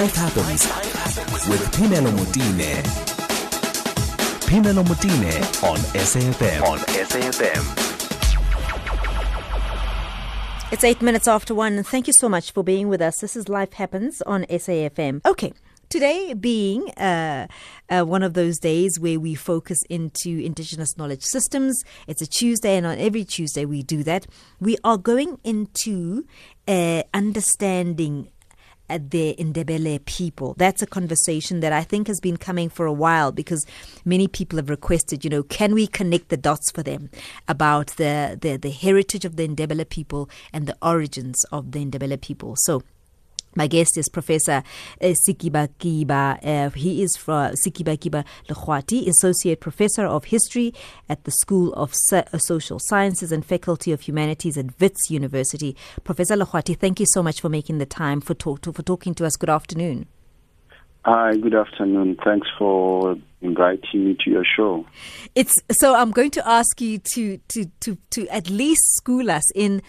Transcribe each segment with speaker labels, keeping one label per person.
Speaker 1: Life happens with Pinelo Mutine. Pinelo Mutine on SAFM. On SAFM.
Speaker 2: It's eight minutes after one, and thank you so much for being with us. This is Life Happens on SAFM. Okay. Today being uh, uh, one of those days where we focus into Indigenous knowledge systems. It's a Tuesday, and on every Tuesday we do that. We are going into uh, understanding the Ndebele people. That's a conversation that I think has been coming for a while because many people have requested, you know, can we connect the dots for them about the, the, the heritage of the Ndebele people and the origins of the Ndebele people. So my guest is Professor uh, Sikiba Kiba. Uh, he is from Sikiba Kiba Lekhwati, Associate Professor of History at the School of uh, Social Sciences and Faculty of Humanities at Wits University. Professor Lekgoathi, thank you so much for making the time for, talk to, for talking to us. Good afternoon.
Speaker 3: Hi, good afternoon. Thanks for inviting me to your show.
Speaker 2: It's so I'm going to ask you to to to to at least school us in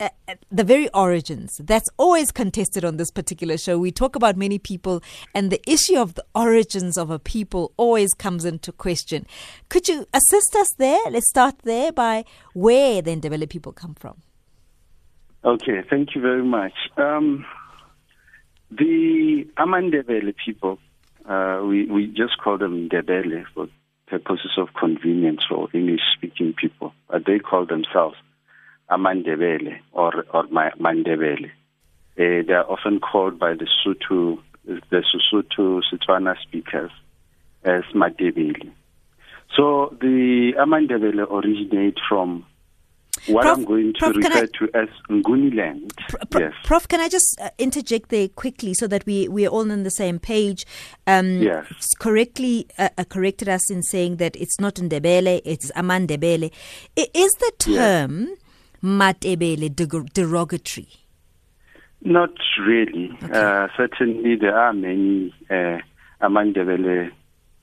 Speaker 2: uh, the very origins that's always contested on this particular show. We talk about many people and the issue of the origins of a people always comes into question. Could you assist us there? Let's start there by where the Ndebele people come from.
Speaker 3: Okay thank you very much. Um, the Amandebele people uh, we, we just call them Ndebele for purposes of convenience for English speaking people but they call themselves Amandebele or or Mandebele. Uh, they are often called by the Sotho, the Sesotho Setswana speakers as Madebele. So the Amandebele originate from what
Speaker 2: Prof,
Speaker 3: I'm going to
Speaker 2: Prof,
Speaker 3: refer
Speaker 2: I,
Speaker 3: to as Nguni land. Yes.
Speaker 2: Prof, can I just uh, interject there quickly so that we we are all on the same page? Um,
Speaker 3: yes.
Speaker 2: Correctly uh, uh, corrected us in saying that it's not Ndebele, it's Amandebele. Is the term
Speaker 3: yes
Speaker 2: Matebele derogatory?
Speaker 3: Not really.
Speaker 2: Okay.
Speaker 3: Uh, certainly, there are many uh, Amandebele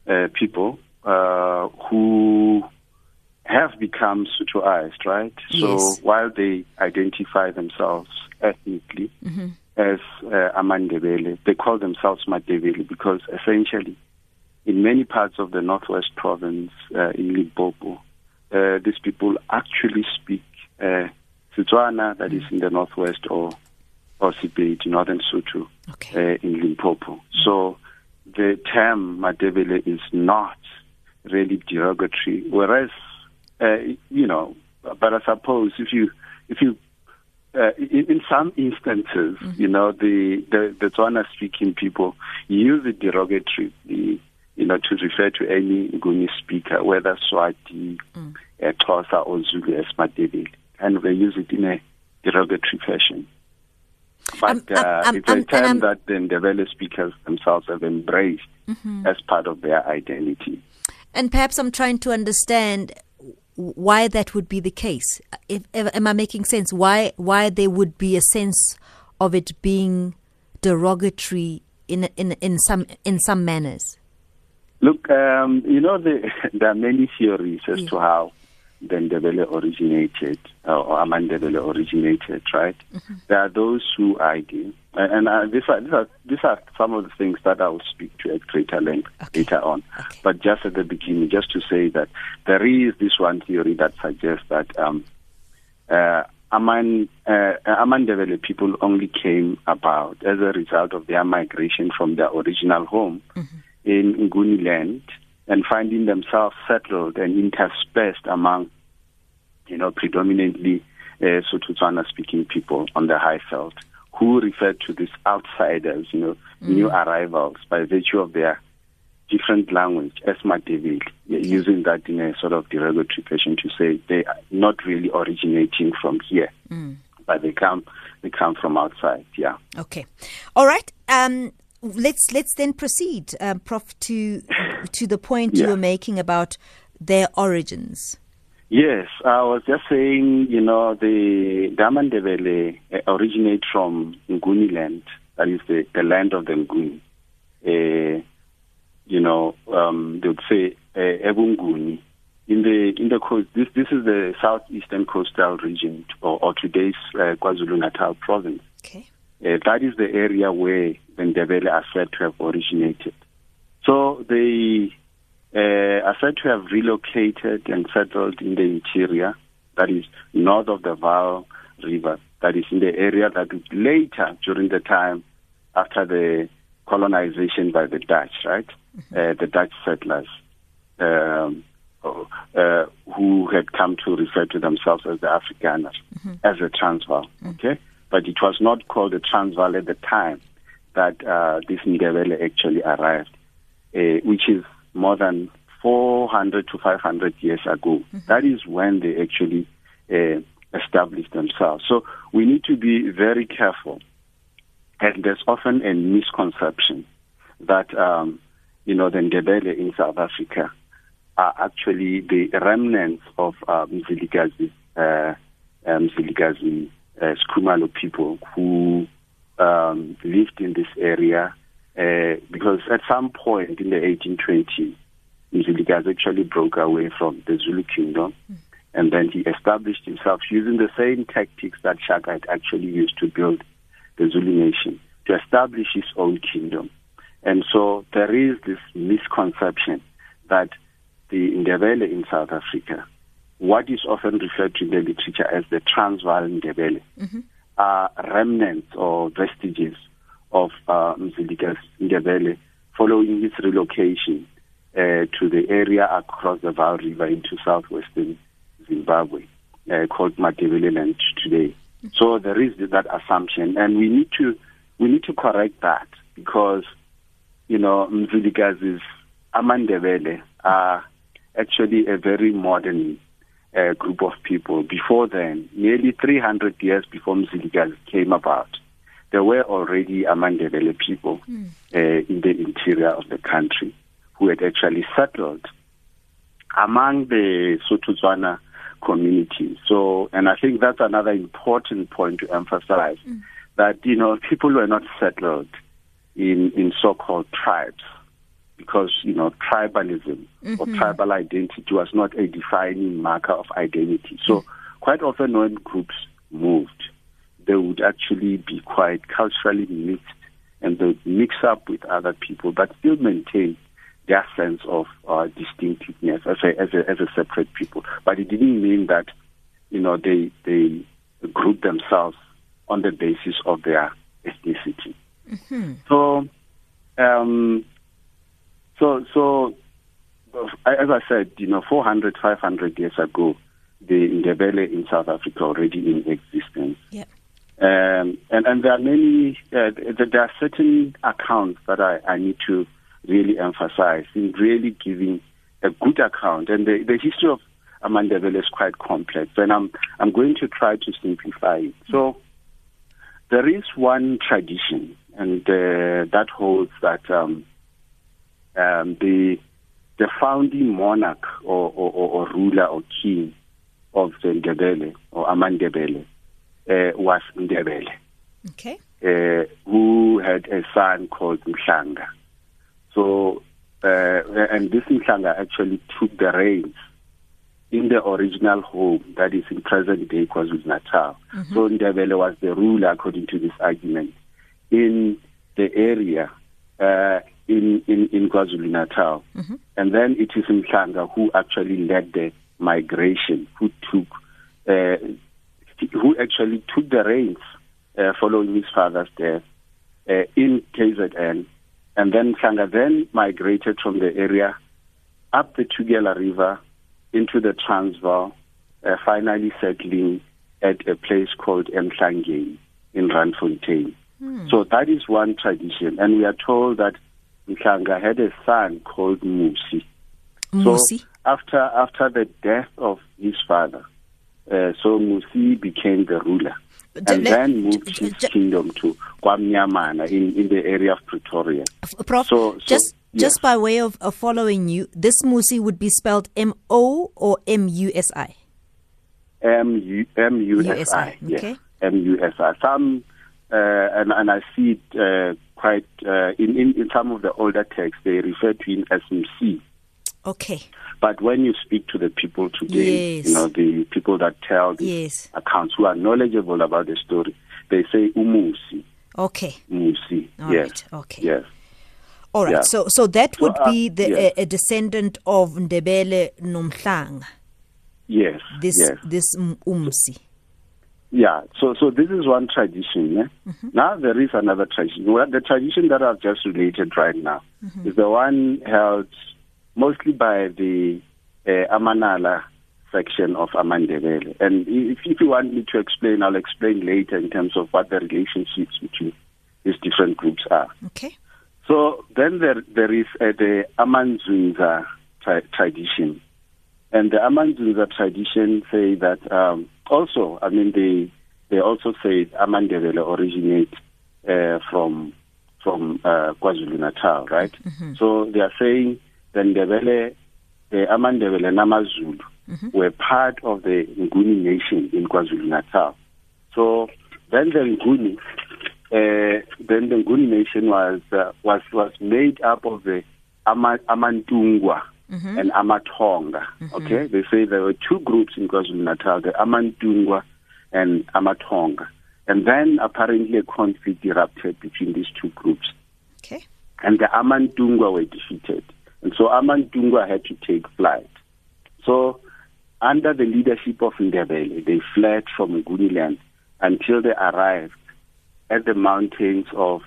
Speaker 3: uh, people uh, who have become Sothoized, right?
Speaker 2: Yes.
Speaker 3: So while they identify themselves ethnically
Speaker 2: mm-hmm.
Speaker 3: as uh, Amandebele, they call themselves Matebele because essentially, in many parts of the Northwest Province uh, in Limpopo, uh, these people actually speak uh, Setswana that is in the northwest or Sepedi, northern Sotho,
Speaker 2: okay.
Speaker 3: uh, in Limpopo. So the term Matebele is not really derogatory, whereas uh, you know, but I suppose if you if you uh, in, in, some instances, mm-hmm. you know, the the, the Tswana speaking people use it derogatorily, you know, to refer to any Nguni speaker, whether Swati, mm. Xhosa, or Zulu as Matebele and they use it in a derogatory fashion. But
Speaker 2: um,
Speaker 3: uh,
Speaker 2: um,
Speaker 3: it's a
Speaker 2: um,
Speaker 3: term that the Ndebele speakers themselves have embraced
Speaker 2: mm-hmm.
Speaker 3: as part of their identity.
Speaker 2: And perhaps I'm trying to understand why that would be the case. If, if, am I making sense? Why why there would be a sense of it being derogatory in in in some in some manners?
Speaker 3: Look, um, you know, the, there are many theories as yeah. to how the Ndebele originated, uh, or Amandebele originated, right? Mm-hmm. There are those who argue, and uh, these, are, these, are, these are some of the things that I will speak to at greater length
Speaker 2: okay.
Speaker 3: later on.
Speaker 2: Okay.
Speaker 3: But just at the beginning, just to say that there is this one theory that suggests that um, uh, Aman, uh, Amandebele people only came about as a result of their migration from their original home mm-hmm. in Nguni land and finding themselves settled and interspersed among, you know, predominantly uh, Sotho speaking people on the high veld who referred to these outsiders, you know, mm. new arrivals by virtue of their different language as okay. using that in a sort of derogatory fashion to say they are not really originating from here.
Speaker 2: Mm.
Speaker 3: But they come they come from outside, yeah.
Speaker 2: Okay. All right. Um let's let's then proceed, um, Prof, to to the point
Speaker 3: Yeah.
Speaker 2: you were making about their origins.
Speaker 3: Yes, I was just saying, you know, the Damandebele uh, originate from Nguni land, that is the, the land of the Nguni. Uh, you know, um, they would say uh, Ebunguni. In the in the coast, this this is the southeastern coastal region, or, or today's uh, KwaZulu Natal province.
Speaker 2: Okay.
Speaker 3: Uh, that is the area where the Ndebele are said to have originated. So they uh, are said to have relocated and settled in the interior, that is north of the Vaal River, that is in the area that later, during the time after the colonization by the Dutch, right? Mm-hmm. Uh, the Dutch settlers. Um, uh, who had come to refer to themselves as the Afrikaners, mm-hmm. as the Transvaal. Mm-hmm. Okay, but it was not called the Transvaal at the time that uh, this Ndebele actually arrived, uh, which is more than 400 to 500 years ago. Mm-hmm. That is when they actually uh, established themselves. So we need to be very careful. And there's often a misconception that, um, you know, the Ndebele in South Africa are actually the remnants of uh, Mzilikazi, uh, um, Mzilikazi uh, Skhumalo people who um, lived in this area uh, because at some point in the 1820s, Mzilikazi actually broke away from the Zulu kingdom. Mm. And then he established himself using the same tactics that Shaka had actually used to build the Zulu nation, to establish his own kingdom. And so there is this misconception that the Ndebele in South Africa, what is often referred to in the literature as the Transvaal Ndebele, mm-hmm. are remnants or vestiges of uh, Ndebele following his relocation uh, to the area across the Vaal River into southwestern Zimbabwe, uh, called Matabeleland today. So there is that assumption, and we need to we need to correct that because you know Mzilika's Amandebele are actually a very modern uh, group of people. Before then, nearly 300 years before Mzilikazi came about, there were already Amandebele people mm. uh, in the interior of the country who had actually settled among the Sotho community. So, and I think that's another important point to emphasize mm. that, you know, people were not settled in, in so-called tribes because you know tribalism mm-hmm. or tribal identity was not a defining marker of identity. So quite often when groups moved, they would actually be quite culturally mixed and they would mix up with other people, but still maintain their sense of uh, distinctiveness as a, as a as a separate people. But it didn't mean that you know they they group themselves on the basis of their ethnicity. Mm-hmm. So. Um, so, so as I said, you know, 400, 500 years ago, the Ndebele in South Africa already in existence.
Speaker 2: Yeah.
Speaker 3: Um, and, and there are many, uh, there are certain accounts that I, I need to really emphasize in really giving a good account. And the, the history of Amandebele is quite complex, and I'm, I'm going to try to simplify it. So there is one tradition, and uh, that holds that um, um, the the founding monarch or, or, or, ruler or king of the Ndebele or Amandebele was Ndebele.
Speaker 2: Okay.
Speaker 3: Uh, who had a son called Mhlanga. So, uh, and this Mhlanga actually took the reins in the original home that is in present day KwaZulu Natal. Mm-hmm. So Ndebele was the ruler according to this argument in the area uh, in, in, in KwaZulu Natal. Mm-hmm. And then it is Mhlanga who actually led the migration, who took, uh, who actually took the reins uh, following his father's death uh, in KZN. And then Mhlanga then migrated from the area up the Tugela River into the Transvaal, uh, finally settling at a place called Emhlangeni in Randfontein. Hmm. So that is one tradition. And we are told that Mhlanga had a son called Musi.
Speaker 2: Musi.
Speaker 3: So after after the death of his father, uh, so Musi became the ruler. And then moved his kingdom to Kwamnyamana in, in the area of Pretoria.
Speaker 2: Prof, so, so just yes. just by way of, of following you, this Musi would be spelled M O or M U S I?
Speaker 3: M U M U S I. Yes. M U S I. Some uh, and and I see it uh, quite uh, in, in in some of the older texts they refer to him as MC.
Speaker 2: Okay.
Speaker 3: But when you speak to the people today, yes. you know the people that tell the
Speaker 2: yes.
Speaker 3: accounts who are knowledgeable about the story, they say umusi.
Speaker 2: Okay.
Speaker 3: Musi.
Speaker 2: All
Speaker 3: yes.
Speaker 2: right, okay.
Speaker 3: Yes.
Speaker 2: All right.
Speaker 3: Yeah.
Speaker 2: So so that
Speaker 3: So,
Speaker 2: would
Speaker 3: uh,
Speaker 2: be the
Speaker 3: yeah.
Speaker 2: a, a descendant of Ndebele Nomhlang.
Speaker 3: Yes.
Speaker 2: This
Speaker 3: yes.
Speaker 2: this Umsi.
Speaker 3: Yeah, so so this is one tradition. Yeah? Now there is another tradition. Well, the tradition that I've just related right now is the one held mostly by the uh, Amanala section of Amandebele. And if, if you want me to explain, I'll explain later in terms of what the relationships between these different groups are.
Speaker 2: Okay.
Speaker 3: So then there there is uh, the Amanzunza tra- tradition, and the Amanzunza tradition say that um, also, I mean they they also say Amandebele originate uh, from from uh, KwaZulu Natal, right? So they are saying the Ndebele, the Amandebele Namazulu were part of the Nguni nation in KwaZulu Natal. So then the Nguni, uh, then the Nguni nation was uh, was was made up of the Ama, Amantungwa and Amatonga. Okay, they say there were two groups in KwaZulu Natal: the Amantungwa and Amatonga. And then apparently a conflict erupted between these two groups,
Speaker 2: Okay.
Speaker 3: and the Amantungwa were defeated, and so Amantungwa had to take flight. So, under the leadership of Ndebele, they fled from Nguni land until they arrived at the mountains of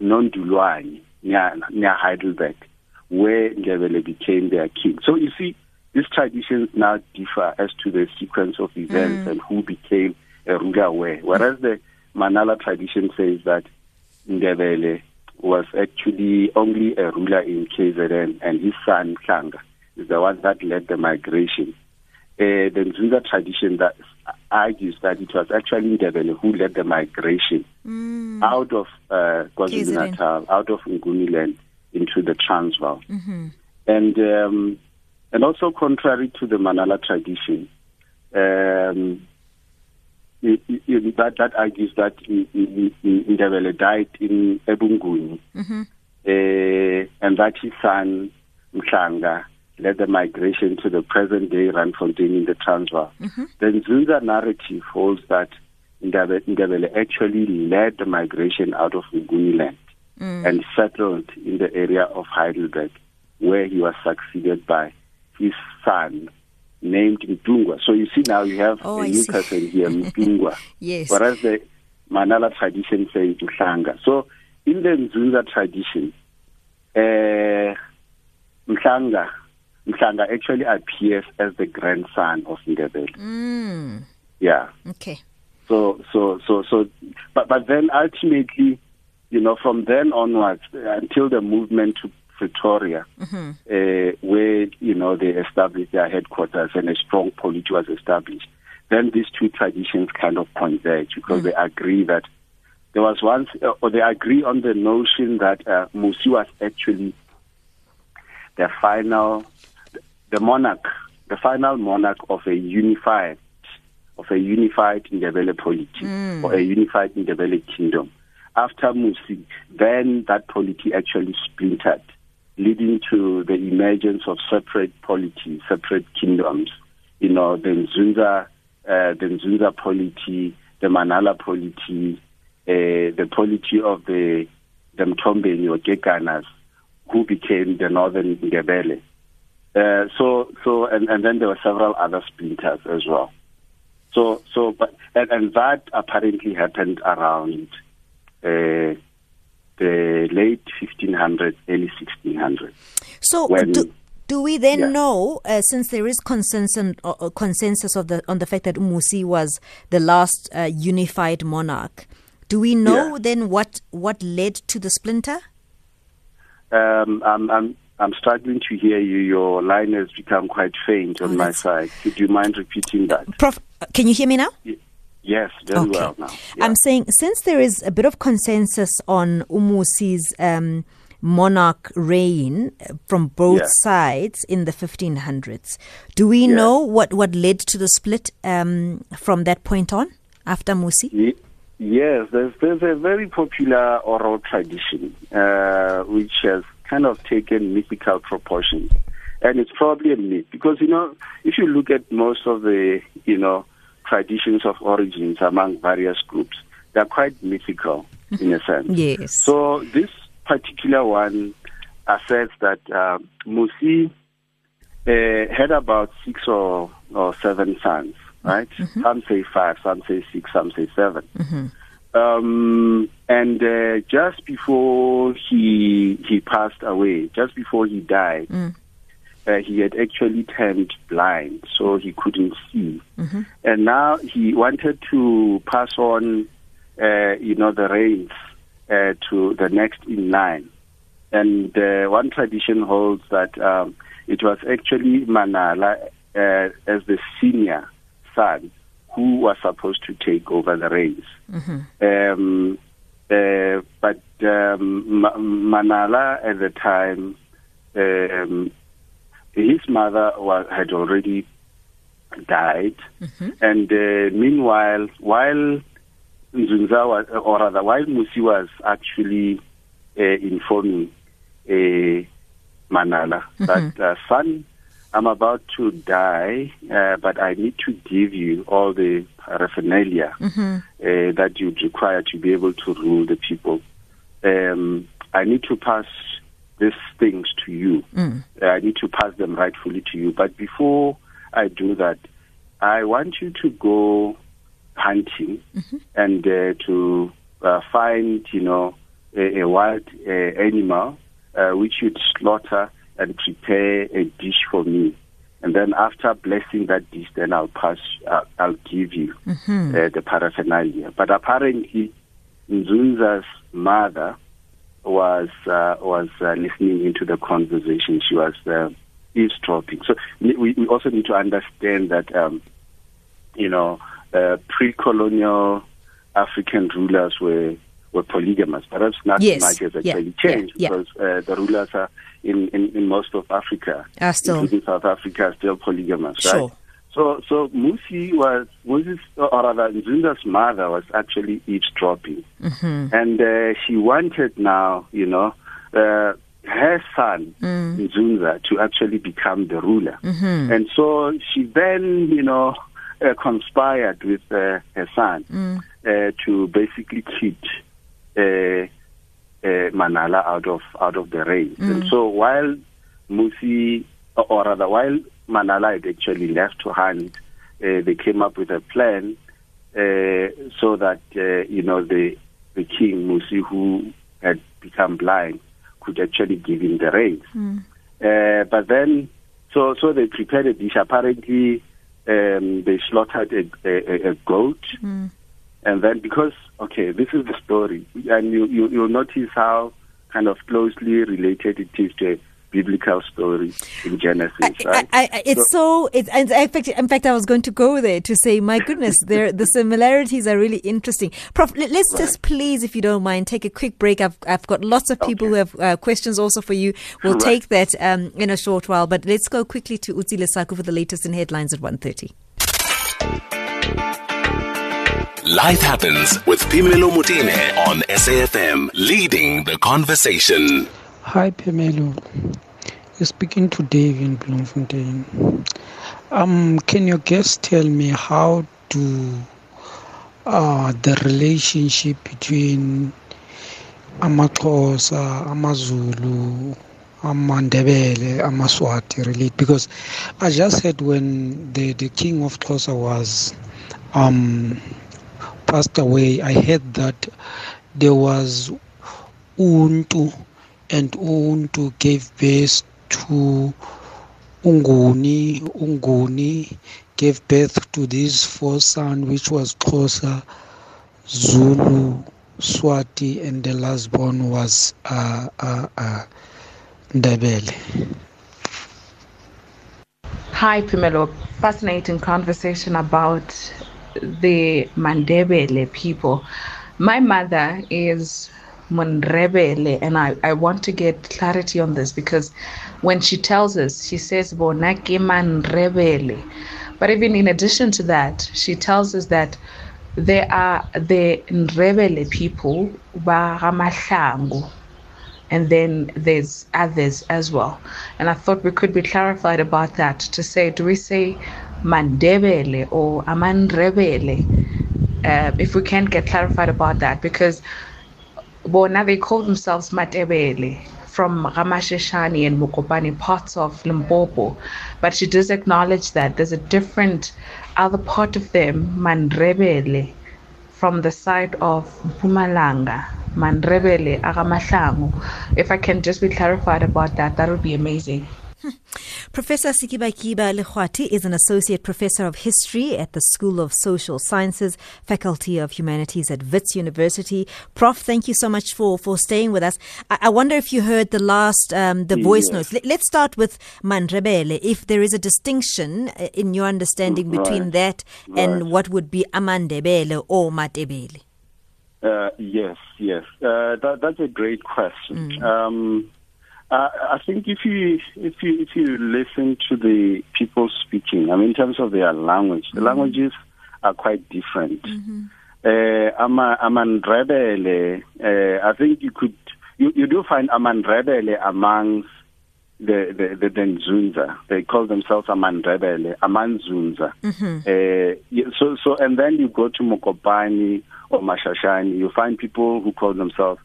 Speaker 3: Nondulwani near, near Heidelberg, where Ndebele became their king. So you see, these traditions now differ as to the sequence of events mm. and who became a ruler where. Whereas the Manala tradition says that Ndebele was actually only a ruler in KZN and his son Mhlanga is the one that led the migration. Uh, the Nzunza tradition that argues that it was actually Ndebele who led the migration out of uh, KwaZulu-Natal, out of Nguni land into the Transvaal. And um, and also contrary to the Manala tradition, um, that that argues that Ndebele died in Ebunguni, uh, mm-hmm. eh, and that his son Mhlanga led the migration to the present day Randfontein in the Transvaal. Mm-hmm. The Nzunza narrative holds that Ndebe- Ndebele actually led the migration out of Nguni land mm. and settled in the area of Heidelberg, where he was succeeded by his son named Mtungwa. So you see now you have
Speaker 2: Oh,
Speaker 3: a
Speaker 2: I
Speaker 3: new
Speaker 2: see.
Speaker 3: person here, Mtungwa.
Speaker 2: Yes.
Speaker 3: Whereas the Manala tradition says Mhlanga. So in the Nzunza tradition, uh, Mhlanga, Mhlanga actually appears as the grandson of Ndebele.
Speaker 2: Mm.
Speaker 3: Yeah.
Speaker 2: Okay.
Speaker 3: So, so, so, so, but, but then ultimately, you know, from then onwards uh, until the movement to Pretoria, uh, where, you know, they established their headquarters and a strong polity was established, then these two traditions kind of converge because they agree that there was once, uh, or they agree on the notion that uh, Musi was actually the final, the monarch, the final monarch of a unified, of a unified Ndebele polity or a unified Ndebele kingdom. After Musi, then that polity actually splintered, leading to the emergence of separate polities, separate kingdoms. You know, the Nzunza, uh, the Nzunza polity, the Manala polity, uh, the polity of the the Mtombeni or Gekanas, who became the Northern Ndebele. Uh, so, so, and, and then there were several other splinters as well. So, so, but, and, and that apparently happened around uh, the late 1500s, early 1600s.
Speaker 2: So
Speaker 3: When-
Speaker 2: do, do we then
Speaker 3: Yeah.
Speaker 2: know, uh, since there is consensus uh, uh, consensus of the on the fact that Umusi was the last uh, unified monarch, do we know
Speaker 3: Yeah.
Speaker 2: then what what led to the splinter?
Speaker 3: Um, I'm, I'm, I'm struggling to hear you. Your line has become quite faint on
Speaker 2: Oh,
Speaker 3: my side. Could you mind repeating that?
Speaker 2: Prof, uh, can you hear me now?
Speaker 3: Yes, very well now. Yeah.
Speaker 2: I'm saying since there is a bit of consensus on Umusi's um, monarch reign uh, from both
Speaker 3: Yeah.
Speaker 2: sides in the 1500s, do we
Speaker 3: Yeah.
Speaker 2: know what, what led to the split um, from that point on after Musi?
Speaker 3: Yes, there's there's a very popular oral tradition uh, which has kind of taken mythical proportions, and it's probably a myth because you know if you look at most of the you know traditions of origins among various groups, they're quite mythical. in a sense.
Speaker 2: Yes.
Speaker 3: So this particular one asserts that uh, Musi uh, had about six or, or seven sons, right?
Speaker 2: Mm-hmm.
Speaker 3: Some say five, some say six, some say 7
Speaker 2: Mm-hmm.
Speaker 3: Um, and uh, just before he he passed away, just before he died,
Speaker 2: Mm.
Speaker 3: Uh, he had actually turned blind, so he couldn't see.
Speaker 2: Mm-hmm.
Speaker 3: And now he wanted to pass on, uh, you know, the reins uh, to the next in line. And uh, one tradition holds that um, it was actually Manala uh, as the senior son who was supposed to take over the reins. Um, uh, but um, Ma- Manala at the time, um, his mother was, had already died, and uh, meanwhile, while Nzunza was, or rather, while Musi was actually uh, informing uh, Manala that uh, son, I'm about to die, uh, but I need to give you all the paraphernalia uh, that you'd require to be able to rule the people. Um, I need to pass these things to you. Uh, I need to pass them rightfully to you. But before I do that, I want you to go hunting and uh, to uh, find, you know, a, a wild uh, animal uh, which you'd slaughter and prepare a dish for me. And then after blessing that dish, then I'll pass, uh, I'll give you uh, the paraphernalia. But apparently, Nzunza's mother was uh, was uh, listening into the conversation. She was uh, eavesdropping. So we, we also need to understand that um, you know uh, pre-colonial African rulers were were polygamous. Perhaps not
Speaker 2: Yes.
Speaker 3: much has
Speaker 2: Yeah.
Speaker 3: actually
Speaker 2: Yeah.
Speaker 3: changed
Speaker 2: Yeah.
Speaker 3: because uh, the rulers are in, in, in most of Africa,
Speaker 2: Are still-
Speaker 3: including South Africa, are still polygamous.
Speaker 2: Sure.
Speaker 3: Right? So, so Musi was Moses, or rather, Nzunza's mother was actually eavesdropping, and uh, she wanted now, you know, uh, her son Nzunza to actually become the ruler, and so she then, you know, uh, conspired with uh, her son uh, to basically cheat uh, uh, Manala out of out of the race. And so while Musi, or rather, while Manala had actually left to hunt, uh, they came up with a plan uh, so that uh, you know the the king Musi, who had become blind, could actually give him the reins. Uh, but then, so so they prepared a dish. Apparently, um, they slaughtered a, a, a goat. And then because okay, this is the story, and you, you you'll notice how kind of closely related it is to biblical story in Genesis, right?
Speaker 2: I, I, it's so, it's and in fact, in fact, I was going to go there to say, my goodness, there the similarities are really interesting. Prof, let- let's just please, if you don't mind, take a quick break. I've I've got lots of people who have uh, questions also for you. We'll
Speaker 3: Right.
Speaker 2: take that um, in a short while, but let's go quickly to Utsi Lesaku for the latest in headlines at 1.30.
Speaker 1: Life happens with Pimelo Mutine on SAFM, leading the conversation.
Speaker 4: Hi, Pamelo. You're speaking to Dave in Bloemfontein. Um, can your guest tell me how do uh, the relationship between amaXhosa, amaZulu, amandebele, amaswati relate? Because I just heard when the, the king of Xhosa was um, passed away, I heard that there was Untu, and Untu gave birth to Unguni. Unguni gave birth to these four sons, which was Xhosa, Zulu, Swati, and the last born was uh, uh, uh, Ndebele.
Speaker 5: Hi, Pimelo. Fascinating conversation about the Mandebele people. My mother is Mundrebele, and I, I want to get clarity on this because when she tells us, she says Bonake Mandrebele. But even in addition to that, she tells us that there are the Ndrebele people, Baramahlangu, and then there's others as well. And I thought we could be clarified about that to say, do we say Mandebele or Amandrebele? Uh, if we can get clarified about that, because bona they call themselves Matebele from Ramasheshani and Mokopane, parts of Limpopo. But she does acknowledge that there's a different other part of them, Mandrebele, from the side of Mpumalanga, Mandrebele, Agamahlangu. If I can just be clarified about that, that would be amazing.
Speaker 2: Professor Sekibakiba Lekgoathi is an associate professor of history at the School of Social Sciences, Faculty of Humanities at Wits University. Prof, thank you so much for, for staying with us. I, I wonder if you heard the last, um, the voice
Speaker 3: Yes.
Speaker 2: notes. Let, let's start with Mandrebele. If there is a distinction uh, in your understanding between
Speaker 3: Right.
Speaker 2: that and what would be Amandebele or Matebele.
Speaker 3: Uh, yes, yes. Uh, that, that's a great question. Um, uh, I think if you if you if you listen to the people speaking, I mean, in terms of their language, the languages are quite different. Uh, Ama Amandrebele, uh, I think you could you, you do find Amandrebele amongst the the the, the Nzunza. They call themselves Amandrebele, Amanzunza. Uh, so so and then you go to Mokopane or Mashashane, you find people who call themselves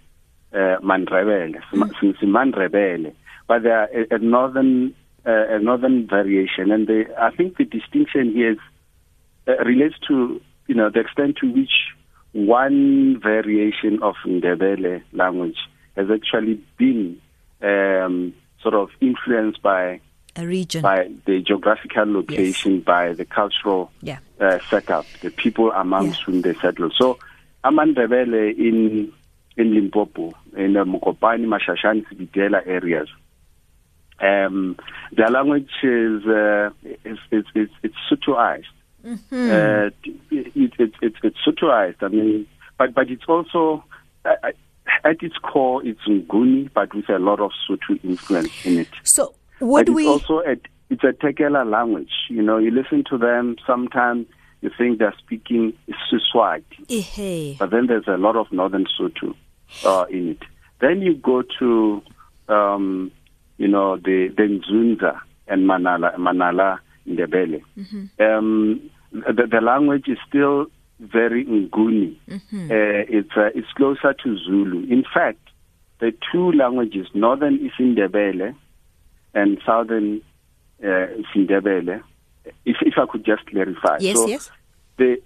Speaker 3: uh, Mandrebele, mm. Mandrebele, but they are a, a northern uh, a northern variation, and they, I think the distinction here is, uh, relates to you know the extent to which one variation of Ndebele language has actually been um, sort of influenced by
Speaker 2: A region.
Speaker 3: by the geographical location, by the cultural
Speaker 2: Yeah.
Speaker 3: uh, setup, the people amongst whom they settle. So, Amandebele in in Limpopo, in the Mokopane, Mashashane, Zebediela areas, um, their language is uh, it's it's it's, it's Sothoized. Uh, it, it, it, it's it's I mean, but but it's also uh, uh, at its core it's Nguni, but with a lot of Sotho influence in it.
Speaker 2: So would
Speaker 3: but
Speaker 2: we?
Speaker 3: it's also a, it's a Tekela language. You know, you listen to them. Sometimes you think they're speaking Siswati, but then there's a lot of Northern Sotho uh, in it. Then you go to, um, you know, the the Nzunza and Manala, Manala Ndebele. Um, the, the language is still very Nguni. Uh, it's uh, it's closer to Zulu. In fact, the two languages, Northern is Ndebele and Southern uh, is Ndebele. If if I could just clarify.
Speaker 2: Yes,
Speaker 3: so
Speaker 2: yes.
Speaker 3: the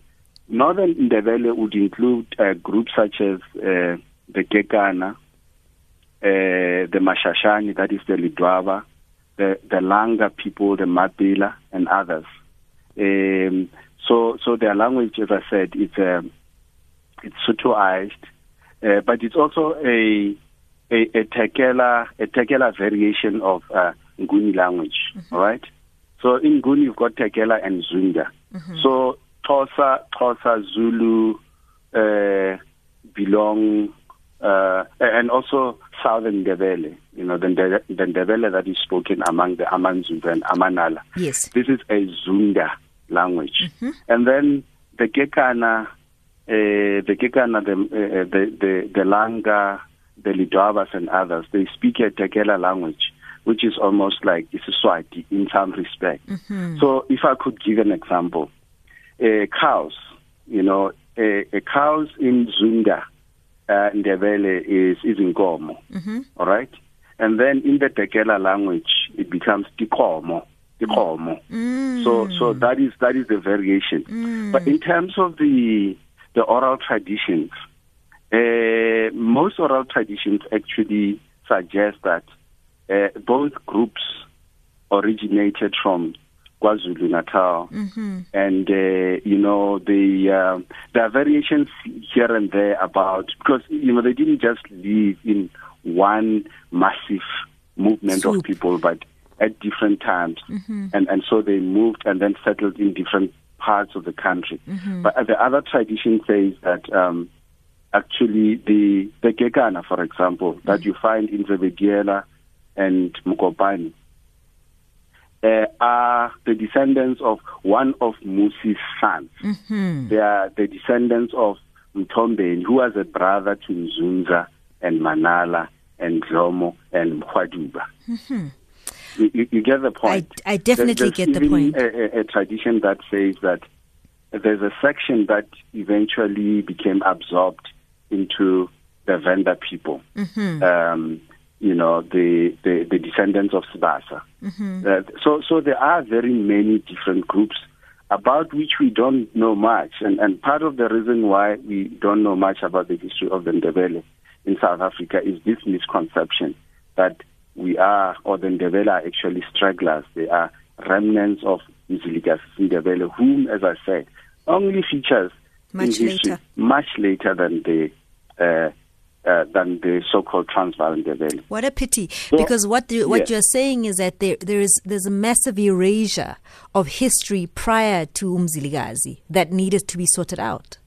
Speaker 3: Northern Ndebele would include uh, groups such as uh, the Gekana, uh, the Mashashane, that is the Ledwaba, the, the Langa people, the Mabila, and others. Um, so, so their language, as I said, it's um, it's Sothoized, uh, but it's also a a, a Tekela a Tekela variation of uh, Nguni language. right? So in Nguni you've got Tekela and Zunda. So Xhosa, Xhosa, Zulu uh, belong, uh, and also Southern Ndebele. You know the the Ndebele that is spoken among the Amanzunza and Amanala.
Speaker 2: Yes.
Speaker 3: This is a Zunda language, and then the Gekana, uh, the Gekana, the, uh, the the the Langa, the Ledwabas and others. They speak a Tekela language, which is almost like Isiswati in some respect. So, if I could give an example, uh, cows, you know, a, a cows in Zunda, uh, Ndebele is is Nkomo, all right, and then in the Tekela language it becomes Tikomo, Tikomo. So so that is that is the variation. But in terms of the the oral traditions, uh, most oral traditions actually suggest that uh, both groups originated from KwaZulu Natal, and uh, you know the um there are variations here and there about because you know they didn't just live in one massive movement
Speaker 2: Swoop.
Speaker 3: of people, but at different times, and and so they moved and then settled in different parts of the country. But the other tradition says that. Um, actually the the Gekana, for example, that you find in Zebediela and Mokopane, uh, are the descendants of one of Musi's sons. They are the descendants of Mtombeni, who was a brother to Nzunza and Manala and Dlomo and Mkhwaduba. You, you, you get the point.
Speaker 2: I definitely
Speaker 3: There's
Speaker 2: get the point.
Speaker 3: A, a, a tradition that says that there's a section that eventually became absorbed into the Venda people, um, you know, the, the, the descendants of Sibasa. Uh, so, so there are very many different groups about which we don't know much. And, and part of the reason why we don't know much about the history of the Ndebele in South Africa is this misconception that we are, or the Ndebele are actually stragglers. They are remnants of Mzilikazi Ndebele, whom, as I said, only features
Speaker 2: Much
Speaker 3: in history
Speaker 2: later.
Speaker 3: much later than the uh, uh, than the so-called Transvaal Ndebele.
Speaker 2: What a pity! because what the, what you're saying is that there there is there's a massive erasure of history prior to Umziligazi that needed to be sorted out.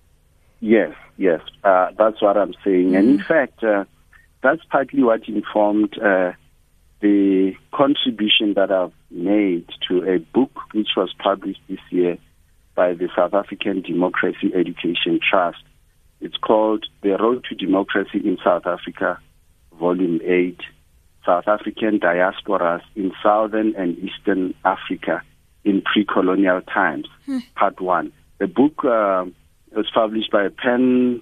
Speaker 3: Yes, yes, uh, that's what I'm saying. And in fact, uh, that's partly what informed uh, the contribution that I've made to a book which was published this year by the South African Democracy Education Trust. It's called The Road to Democracy in South Africa, Volume 8 South African Diasporas in Southern and Eastern Africa in Pre-Colonial Times, Part 1. The book uh, was published by Penn,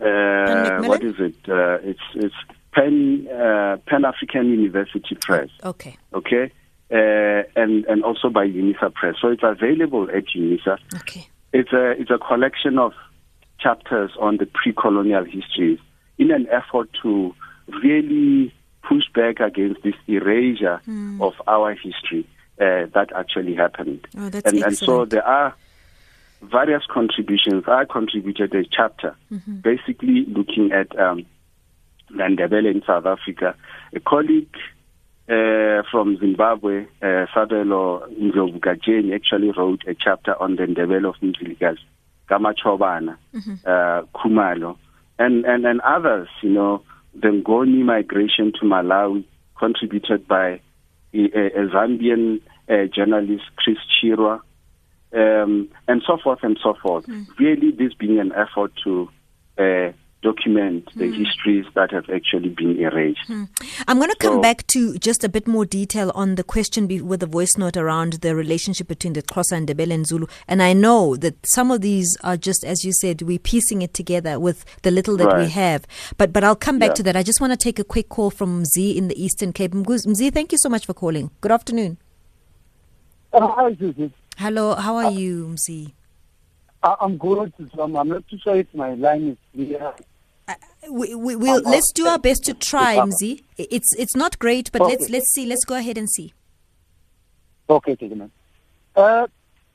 Speaker 3: uh, what is it? Uh, it's, it's Penn, uh, Pan African University Press
Speaker 2: Okay.
Speaker 3: okay, uh, and and also by UNISA Press. So it's available at UNISA.
Speaker 2: Okay.
Speaker 3: It's a it's a collection of chapters on the pre-colonial histories in an effort to really push back against this erasure of our history uh, that actually happened.
Speaker 2: Oh,
Speaker 3: and, and so there are various contributions. I contributed a chapter basically looking at um, Ndebele in South Africa. A colleague uh, from Zimbabwe, uh, Sabelo Ndlovu actually wrote a chapter on the Ndebele of Mzilikazi, Kamachobana, uh, Kumalo, and, and, and others, you know, the Ngoni migration to Malawi, contributed by a, a Zambian uh, journalist, Chris Chirwa, um, and so forth and so forth. Really, this being an effort to uh, document the histories that have actually been erased.
Speaker 2: I'm going to come
Speaker 3: So-
Speaker 2: back to just a bit more detail on the question be- with the voice note around the relationship between the Xhosa and Ndebele and Zulu. And I know that some of these are just, as you said, we're piecing it together with the little that we have. But but I'll come back
Speaker 3: Yeah.
Speaker 2: to that. I just want to take a quick call from Z in the Eastern Cape. Mguz- Mzi, thank you so much for calling. Good afternoon.
Speaker 6: Uh, Hi, Susie.
Speaker 2: Hello, how are you, Mzi?
Speaker 6: I- I'm good. Um, I'm not too sure if my line is clear.
Speaker 2: We, we, we'll,
Speaker 6: Um,
Speaker 2: let's do
Speaker 6: uh,
Speaker 2: our best to try,
Speaker 6: um,
Speaker 2: Mzi. It's it's not great, but
Speaker 6: Okay.
Speaker 2: let's let's see. Let's go ahead and see.
Speaker 6: Okay, take a minute. Uh,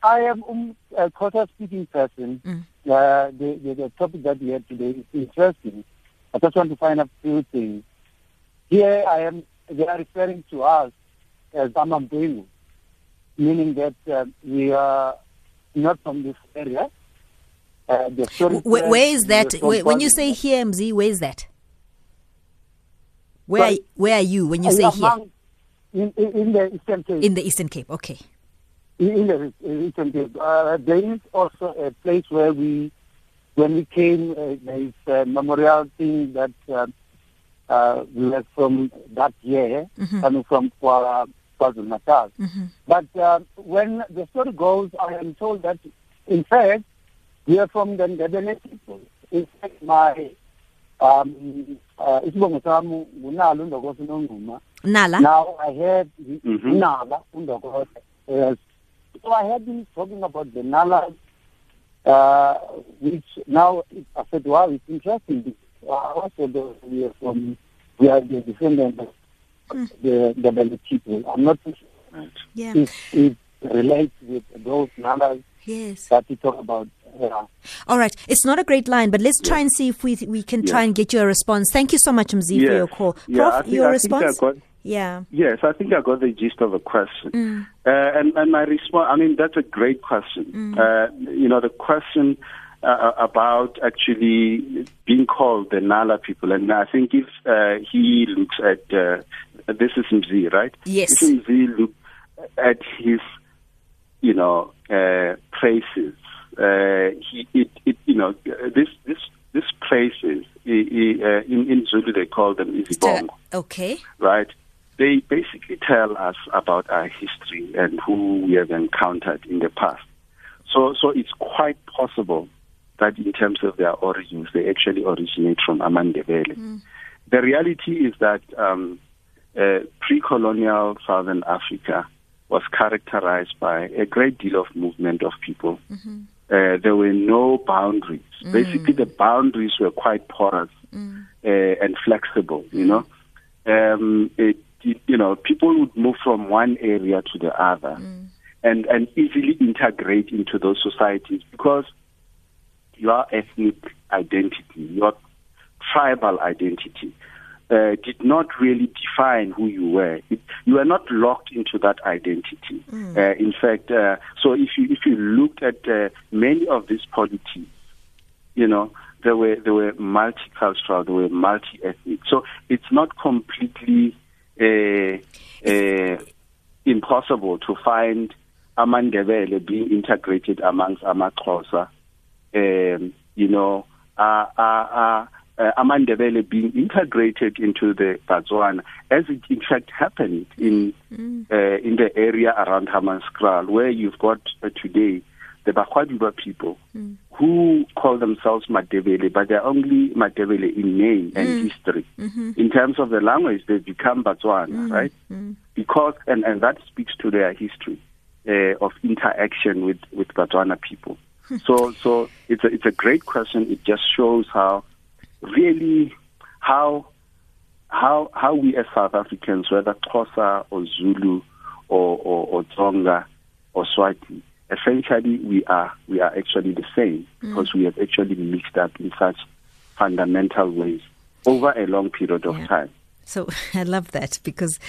Speaker 6: I am um, a Xhosa speaking person.
Speaker 2: Mm.
Speaker 6: Uh, the, the, the topic that we have today is interesting. I just want to find out few things. Here I am, they are referring to us as Amambenu, meaning that uh, we are not from this area. Uh, the story
Speaker 2: Where, where is that? Where, when you say here, MZ, where is that? Where are, where are you when you say here?
Speaker 6: among- in, in, in the Eastern Cape.
Speaker 2: In the Eastern Cape. Okay.
Speaker 6: in the Eastern Cape. Uh, there is also a place where we, when we came, uh, there is a memorial thing that uh, uh, we were from that year, coming from Kwa- KwaZulu Natal. But uh, when the story goes, I am told that, in fact, we are from the Ndebele people. In fact, my um, uh, isibongo sami ngunalo undokosi nongquma
Speaker 2: Nala.
Speaker 6: now I heard
Speaker 3: Mhm.
Speaker 6: Nala Undokose. Yes. So I had been talking about the Nala, uh, which now it- I said, wow, it's interesting. because I also the, we are from we are the descendants of the the Bele people. I'm not sure
Speaker 2: Yeah.
Speaker 6: if it relates with those Nalas
Speaker 2: Yes.
Speaker 6: that you talk about. Yeah.
Speaker 2: All right. It's not a great line, but let's try and see if we we can try
Speaker 3: Yeah.
Speaker 2: and get you a response. Thank you so much, Mzi, for your call.
Speaker 3: Yeah,
Speaker 2: Prof,
Speaker 3: think-
Speaker 2: your
Speaker 3: I
Speaker 2: response?
Speaker 3: got-
Speaker 2: yeah.
Speaker 3: Yes, I think I got the gist of the question. Uh, and, and my response, I mean, that's a great question. Uh, you know, the question uh, about actually being called the Nala people, and I think if uh, he looks at, uh, this is Mzi, right?
Speaker 2: Yes.
Speaker 3: If Mzi looks at his, you know, uh, places, uh, he, it, it, you know, this, this, this places, uh, in, in Zulu they call them Izibongo
Speaker 2: Okay.
Speaker 3: right? They basically tell us about our history and who we have encountered in the past. So, so it's quite possible that in terms of their origins, they actually originate from Amandebele. Mm. The reality is that um, uh, pre-colonial Southern Africa was characterized by a great deal of movement of people. Mm-hmm. Uh, there were no boundaries. Mm. Basically, the boundaries were quite porous mm. uh, and flexible. You know, um, it, you know, people would move from one area to the other mm. and and easily integrate into those societies because your ethnic identity, your tribal identity, uh, did not really define who you were. It, you were not locked into that identity. Mm. Uh, in fact, uh, so if you if you looked at uh, many of these polities, you know, they were they were multicultural, they were multi-ethnic. So it's not completely uh, uh, impossible to find Amandebele being integrated amongst Amaxhosa. Um, you know, uh, uh, Amandebele being integrated into the Batswana, as it in fact happened in mm. uh, in the area around Hammanskraal, where you've got uh, today the Bahwaduba people mm. who call themselves Madebele, but they're only Madebele in name and mm. history. Mm-hmm. In terms of the language, they become Batswana, mm. right? Mm. Because and, and that speaks to their history uh, of interaction with with Batswana people. so so it's a it's a great question. It just shows how really how how how we as South Africans, whether Xhosa or Zulu or or, or Tsonga or Swati, essentially we are we are actually the same mm. because we have actually mixed up in such fundamental ways over a long period of yeah. time.
Speaker 2: So I love that because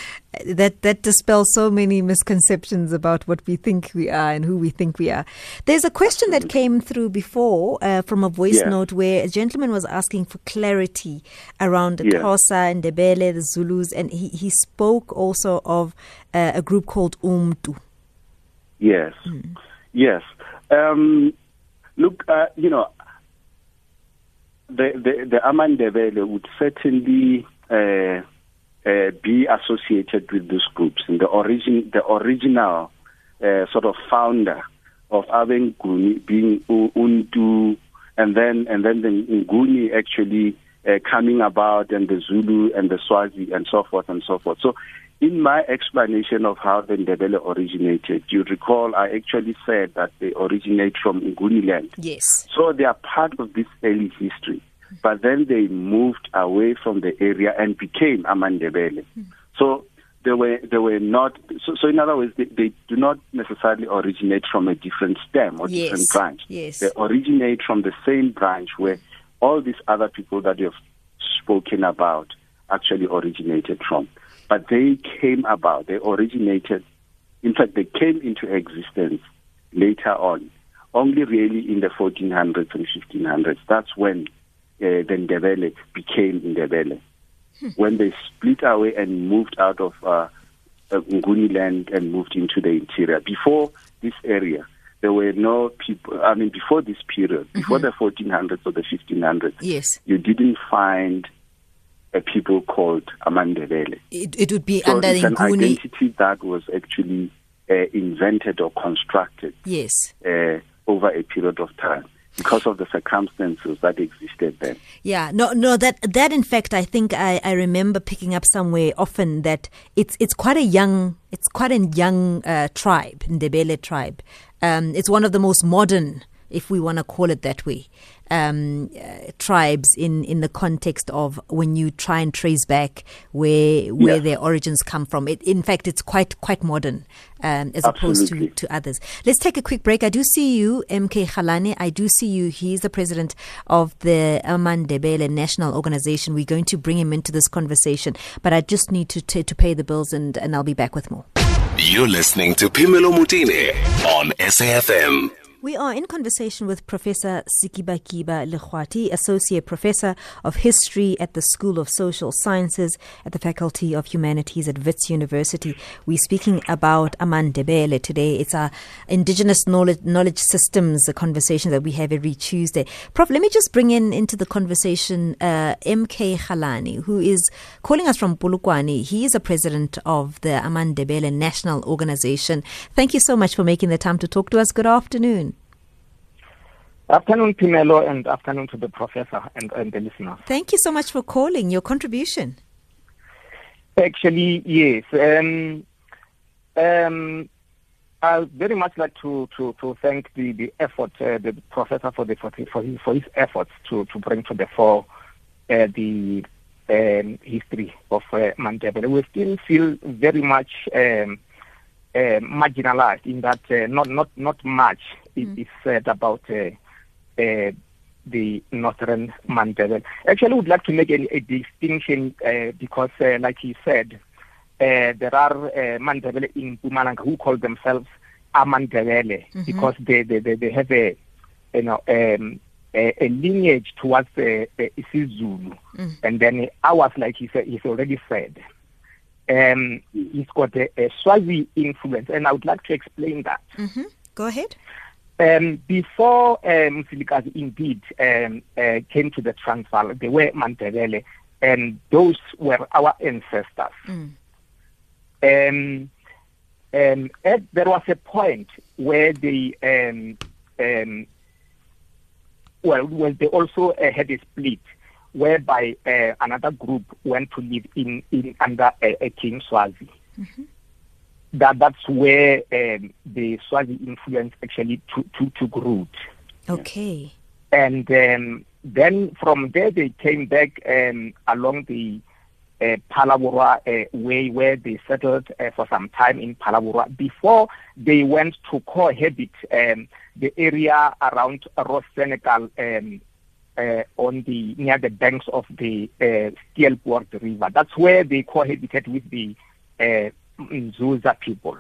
Speaker 2: that that dispels so many misconceptions about what we think we are and who we think we are. There's a question that came through before uh, from a voice yeah. note where a gentleman was asking for clarity around the yeah. Xhosa and Ndebele, the Zulus, and he, he spoke also of uh, a group called Umtu.
Speaker 3: Yes, mm. yes. Um, look, uh, you know, the the, the Amandebele would certainly uh, uh, be associated with these groups. And the origin, the original uh, sort of founder of Abenguni being Untu, and then and then the Nguni actually uh, coming about, and the Zulu and the Swazi and so forth and so forth. So. In my explanation of how the Ndebele originated, you recall I actually said that they originate from Nguni land.
Speaker 2: Yes.
Speaker 3: So they are part of this early history but then they moved away from the area and became Amandebele. Mm. So they were they were not so, so in other words they, they, do not necessarily originate from a different stem or
Speaker 2: yes.
Speaker 3: different branch.
Speaker 2: Yes.
Speaker 3: They originate from the same branch where all these other people that you've spoken about actually originated from. But they came about, they originated in fact they came into existence later on, only really in the 1400s and 1500s. That's when uh, the Ndebele became Ndebele. Hmm. When they split away and moved out of uh, uh, Nguni land and moved into the interior. Before this area, there were no people, I mean, before this period, mm-hmm. before the 1400s or the 1500s,
Speaker 2: yes.
Speaker 3: you didn't find a people called Amandebele.
Speaker 2: It, it would be
Speaker 3: so
Speaker 2: under
Speaker 3: it's an
Speaker 2: Nguni.
Speaker 3: identity that was actually uh, invented or constructed
Speaker 2: yes.
Speaker 3: Uh, over a period of time because of the circumstances that existed then.
Speaker 2: Yeah, no, no, that that in fact, I think I, I remember picking up somewhere often that it's it's quite a young it's quite a young uh, tribe, Ndebele tribe. Um, it's one of the most modern, if we want to call it that way um, uh, tribes in, in the context of when you try and trace back where where yeah. their origins come from. It, in fact, it's quite quite modern um, as opposed to, to others. Let's take a quick break. I do see you, MK Khalane. I do see you. He's the president of the Amandebele National Organization. We're going to bring him into this conversation, but I just need to t- to pay the bills, and, and I'll be back with more.
Speaker 1: You're listening to Phemelo Motene on SAFM.
Speaker 2: We are in conversation with Professor Sekibakiba Lekgoathi, Associate Professor of History at the School of Social Sciences at the Faculty of Humanities at Wits University. We're speaking about Amandebele today. It's our Indigenous Knowledge, knowledge Systems conversation that we have every Tuesday. Prof, let me just bring in into the conversation uh, MK Khalane, who is calling us from Polokwane. He is a president of the Amandebele National Organization. Thank you so much for making the time to talk to us. Good afternoon.
Speaker 7: Afternoon, Phemelo, and afternoon to the professor and, and the listeners.
Speaker 2: Thank you so much for calling. Your contribution.
Speaker 7: Actually, yes. Um, um, I very much like to, to, to thank the, the effort, uh, the professor for the for, the, for, his, for his efforts to, to bring to the fore uh, the um, history of uh. We still feel very much um, uh, marginalized in that uh, not not not much mm. is said about uh, the northern Mandebele. Actually, I would like to make a, a distinction uh, because, uh, like he said, there are Mandebele in Mpumalanga who call themselves Amandebele mm-hmm. because they, they, they, they have a you know um, a, a, lineage towards the uh, isiZulu, mm. and then ours, like he said, he's already said, um, he's got a, a Swazi influence, and I would like to explain that.
Speaker 2: Mm-hmm. Go ahead.
Speaker 7: Um, before um, Mzilikazi indeed um, uh, came to the Transvaal, they were Mandebele, and those were our ancestors. Mm. Um, um, at, there was a point where they, um, um, well, well, they also uh, had a split, whereby uh, another group went to live in, in under uh, King Swazi. Mm-hmm that that's where um, the Swazi influence actually took, took, took root.
Speaker 2: Okay.
Speaker 7: And um, then from there they came back um, along the uh, Phalaborwa uh, way where they settled uh, for some time in Phalaborwa before they went to cohabit um, the area around Ross Senegal um, uh, on the near the banks of the uh, River. That's where they cohabited with the uh, Nzunza people.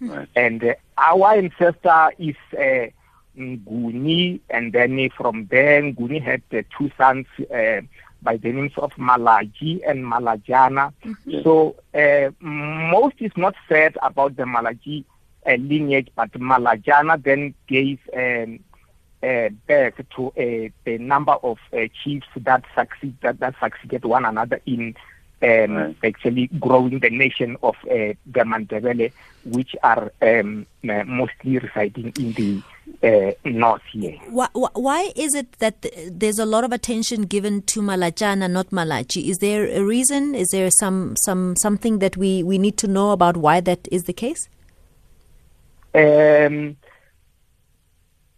Speaker 7: Right. And uh, our ancestor is uh, Nguni, and then from there, Nguni had uh, two sons uh, by the names of Malaji and Malajana. Mm-hmm. So uh, most is not said about the Malaji uh, lineage, but Malajana then gave um, uh, birth to a, number of uh, chiefs that succeed that, that succeeded one another in um, right. actually growing the nation of uh, the Mandebele, which are um, uh, mostly residing in the uh, north here.
Speaker 2: Why, why, is it that there's a lot of attention given to Malajana, not Malachi? Is there a reason? Is there some some something that we, we need to know about why that is the case?
Speaker 7: Um,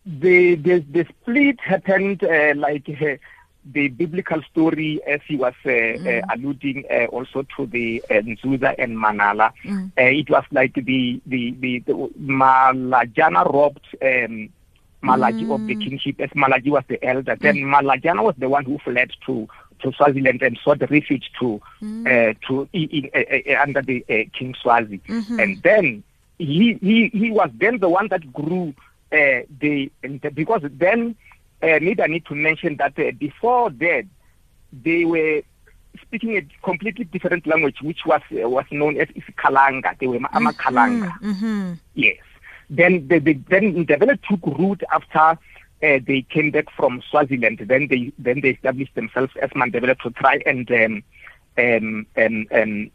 Speaker 7: the, the the split happened uh, like uh, the biblical story, as he was uh, mm. uh, alluding uh, also to the uh, Nzunza and Manala, mm. Uh, it was like the the the, the Malajana robbed um, Malaji mm. of the mm. kingship, as Malaji was the elder. Then mm. Malajana was the one who fled to to Swaziland and sought refuge to mm. uh, to in, uh, under the uh, King Swazi, mm-hmm. and then he he he was then the one that grew uh, the, the because then uh, need I need to mention that uh, before that they were speaking a completely different language, which was uh, was known as Kalanga. They were mm-hmm, Amakalanga. Mm-hmm. Yes. Then they, they then developed took root after uh, they came back from Swaziland. Then they then they established themselves as Mandebele to try and um, um, um, um,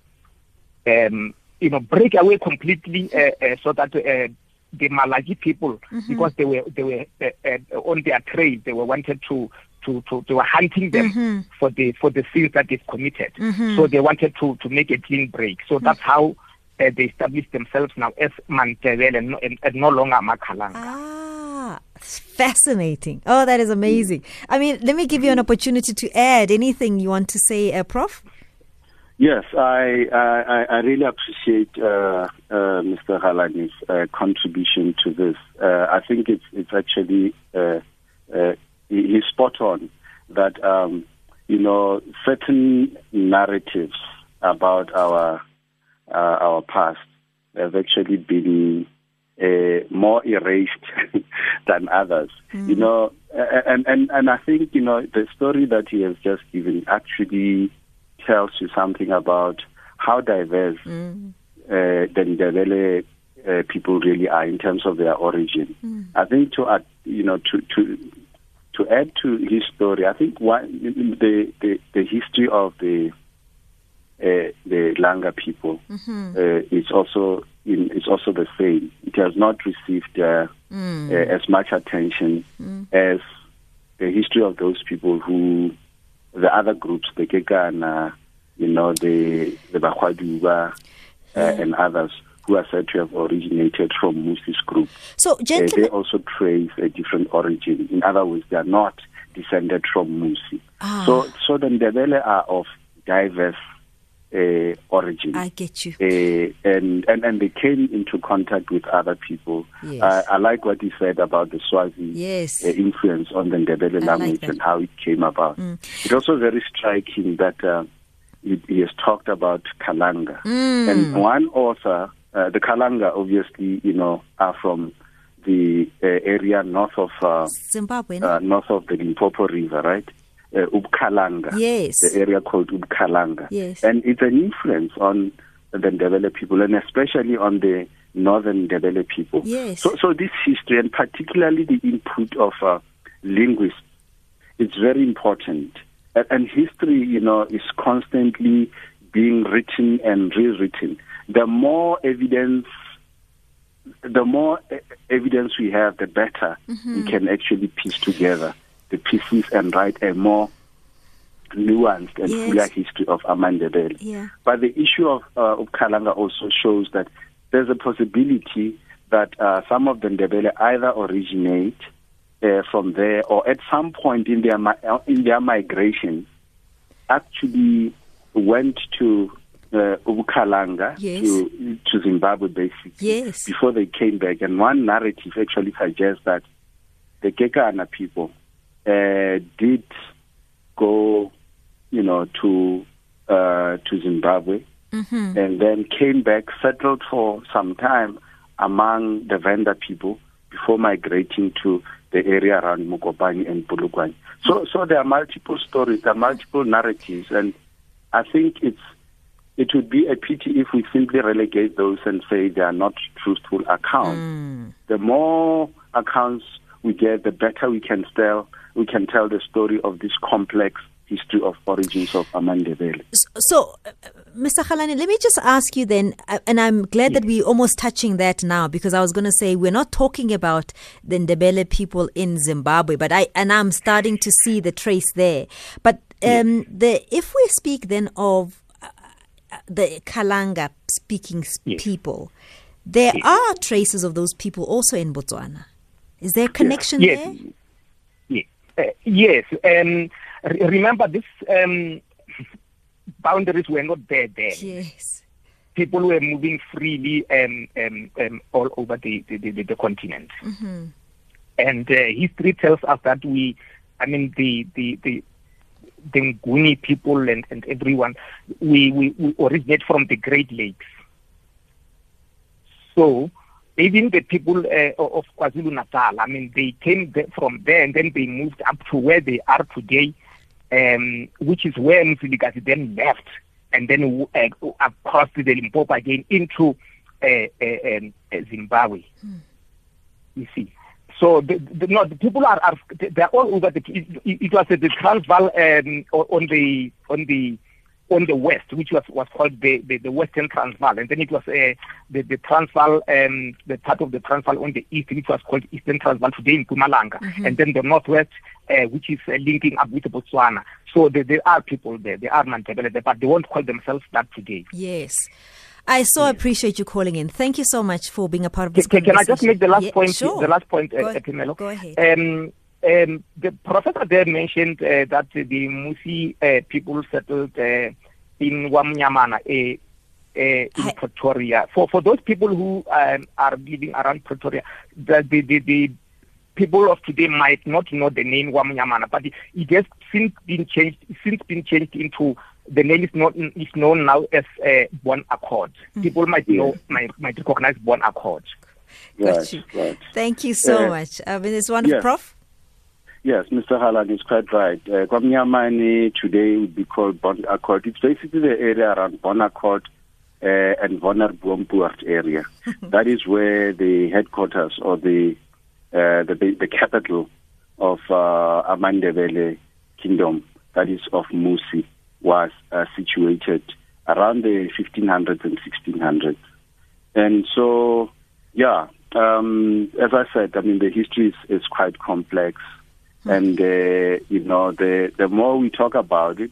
Speaker 7: um, you know break away completely uh, uh, so that uh, the Malaji people mm-hmm. because they were they were uh, uh, on their trade. They were wanted to to, to they were hunting them mm-hmm. for the for the sins that they've committed. Mm-hmm. So they wanted to to make a clean break. So that's how uh, they established themselves now as Mandebele and, and, and, no longer Makalanga.
Speaker 2: Ah, fascinating. Oh, that is amazing. I mean, let me give you an opportunity to add anything you want to say, uh, Prof.
Speaker 3: Yes, I I, I really appreciate uh, uh, Mr. Halani's uh, contribution to this. Uh, I think it's it's actually uh, uh, he's spot on that um, you know certain narratives about our our past have actually been more erased than others. Mm. You know, and and and I think you know the story that he has just given actually tells you something about how diverse mm. uh, the Ndebele uh, people really are in terms of their origin. Mm. I think to add, you know, to to to add to his story, I think one, the, the the history of the uh, the Langa people, uh, it's also in, it's also the same. It has not received uh, uh, as much attention as the history of those people who, the other groups, the Kekana, you know, the the Bahwaduba, uh, and others who are said to have originated from Musi's group.
Speaker 2: So,
Speaker 3: Uh, they also trace a different origin. In other words, they are not descended from Musi.
Speaker 2: Ah.
Speaker 3: So, so the Ndebele are of diverse uh, origin.
Speaker 2: I get you.
Speaker 3: Uh, and, and and they came into contact with other people.
Speaker 2: Yes.
Speaker 3: Uh, I like what he said about the Swazi
Speaker 2: Yes.
Speaker 3: uh, influence on the Ndebele
Speaker 2: I like
Speaker 3: language and how it came about.
Speaker 2: Mm.
Speaker 3: It's also very striking that uh, he, he has talked about Kalanga.
Speaker 2: Mm.
Speaker 3: And one author, uh, the Kalanga, obviously, you know, are from the uh, area north of uh,
Speaker 2: Zimbabwe. no?
Speaker 3: uh, north of the Limpopo River, right? Uh.
Speaker 2: Yes.
Speaker 3: The area called Ubkalanga.
Speaker 2: Yes.
Speaker 3: And it's an influence on the Ndebele people, and especially on the northern Ndebele people.
Speaker 2: Yes.
Speaker 3: So, so this history, and particularly the input of uh, linguists, it's very important. And, and history, you know, is constantly being written and rewritten. The more evidence the more evidence we have, the better we can actually piece together the pieces and write a more nuanced and
Speaker 2: Yes.
Speaker 3: fuller history of Amandebele.
Speaker 2: Yeah.
Speaker 3: But the issue of uh, Upkalanga also shows that there's a possibility that uh, some of the Ndebele either originate uh, from there or at some point in their uh, in their migration actually went to uh, Ubukalanga
Speaker 2: Yes.
Speaker 3: to to Zimbabwe basically
Speaker 2: Yes.
Speaker 3: before they came back. And one narrative actually suggests that the Kekana people uh, did go, you know, to uh, to Zimbabwe
Speaker 2: Mm-hmm.
Speaker 3: and then came back, settled for some time among the Venda people before migrating to the area around Mokopane and Polokwane. So, so there are multiple stories, there are multiple narratives, and I think it's it would be a pity if we simply relegate those and say they are not truthful accounts. The more accounts we get, the better we can tell we can tell the story of this complex history of origins of Amandebele.
Speaker 2: So, so uh, Mr. Khalani, let me just ask you then, uh, and I'm glad that we're almost touching that now because I was going to say we're not talking about the Ndebele people in Zimbabwe, but I and I'm starting to see the trace there. But um, the if we speak then of uh, uh, the Kalanga speaking
Speaker 7: Yes.
Speaker 2: people, there are traces of those people also in Botswana. Is there a connection
Speaker 7: Yes.
Speaker 2: there?
Speaker 7: Uh, yes. Um, re- remember, this um, boundaries were not there then.
Speaker 2: Yes.
Speaker 7: People were moving freely um, um, um, all over the, the, the, the continent. And uh, history tells us that we, I mean, the, the, the, the Nguni people and, and everyone, we, we, we originate from the Great Lakes. So even the people uh, of KwaZulu Natal, I mean, they came there from there and then they moved up to where they are today, um, which is where Mzilikazi then left and then uh, across the Limpopo again into uh, uh, um, uh, Zimbabwe. You see. So the, the, no, the people are, are they're all over the. It, it was at the Transvaal um, on the on the on the west, which was, was called the, the, the Western Transvaal, and then it was uh, the the Transvaal, um, the part of the Transvaal on the east, which was called Eastern Transvaal today in Mpumalanga, and then the northwest, uh, which is uh, linking up with Botswana. So there, there are people there, there are Mandebele there, but they won't call themselves that today.
Speaker 2: Yes. I so appreciate you calling in. Thank you so much for being a part of this
Speaker 7: Can, can I just make the last
Speaker 2: Yeah,
Speaker 7: point?
Speaker 2: Sure.
Speaker 7: The last point,
Speaker 2: Go,
Speaker 7: uh, Phemelo?
Speaker 2: go ahead.
Speaker 7: Um, um, the professor there mentioned uh, that the Musi uh, people settled uh, in Wamnyamana, uh, uh, in
Speaker 2: Hi-
Speaker 7: Pretoria. For for those people who um, are living around Pretoria, the, the the the people of today might not know the name Wamnyamana, but it, it has since been changed. Since been changed into the name is not is known now as uh, Bon Accord.
Speaker 2: Mm.
Speaker 7: People might know might might recognize Bon Accord.
Speaker 2: Got
Speaker 3: Right,
Speaker 2: you.
Speaker 3: right.
Speaker 2: Thank you so
Speaker 3: Uh,
Speaker 2: much. I mean, it's wonderful,
Speaker 3: yeah.
Speaker 2: Prof.
Speaker 3: Yes, Mr. Halan is quite right. Uh, Kwamnyamani today would be called Bon Accord. It's basically the area around Bon Accord uh, and Vonarbuompuart area. that is where the headquarters or the uh, the, the capital of uh, Amandebele Kingdom, that is of Musi, was uh, situated around the 1500s and 1600s. And so, yeah, um, as I said, I mean, the history is, is quite complex. And, uh, you know, the, the more we talk about it,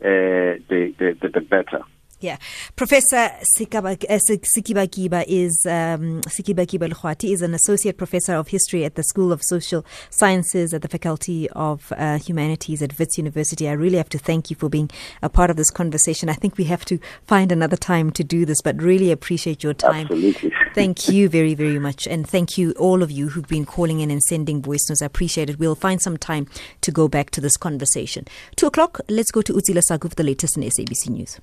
Speaker 3: uh, the, the, the better.
Speaker 2: Yeah. Professor Sekibakiba is um, Sekibakiba Lekgoathi is an associate professor of history at the School of Social Sciences at the Faculty of uh, Humanities at Wits University. I really have to thank you for being a part of this conversation. I think we have to find another time to do this, but really appreciate your time.
Speaker 3: Absolutely.
Speaker 2: thank you very, very much. And thank you, all of you who've been calling in and sending voice notes. I appreciate it. We'll find some time to go back to this conversation. Two o'clock, let's go to Uzila Sagu for the latest in SABC News.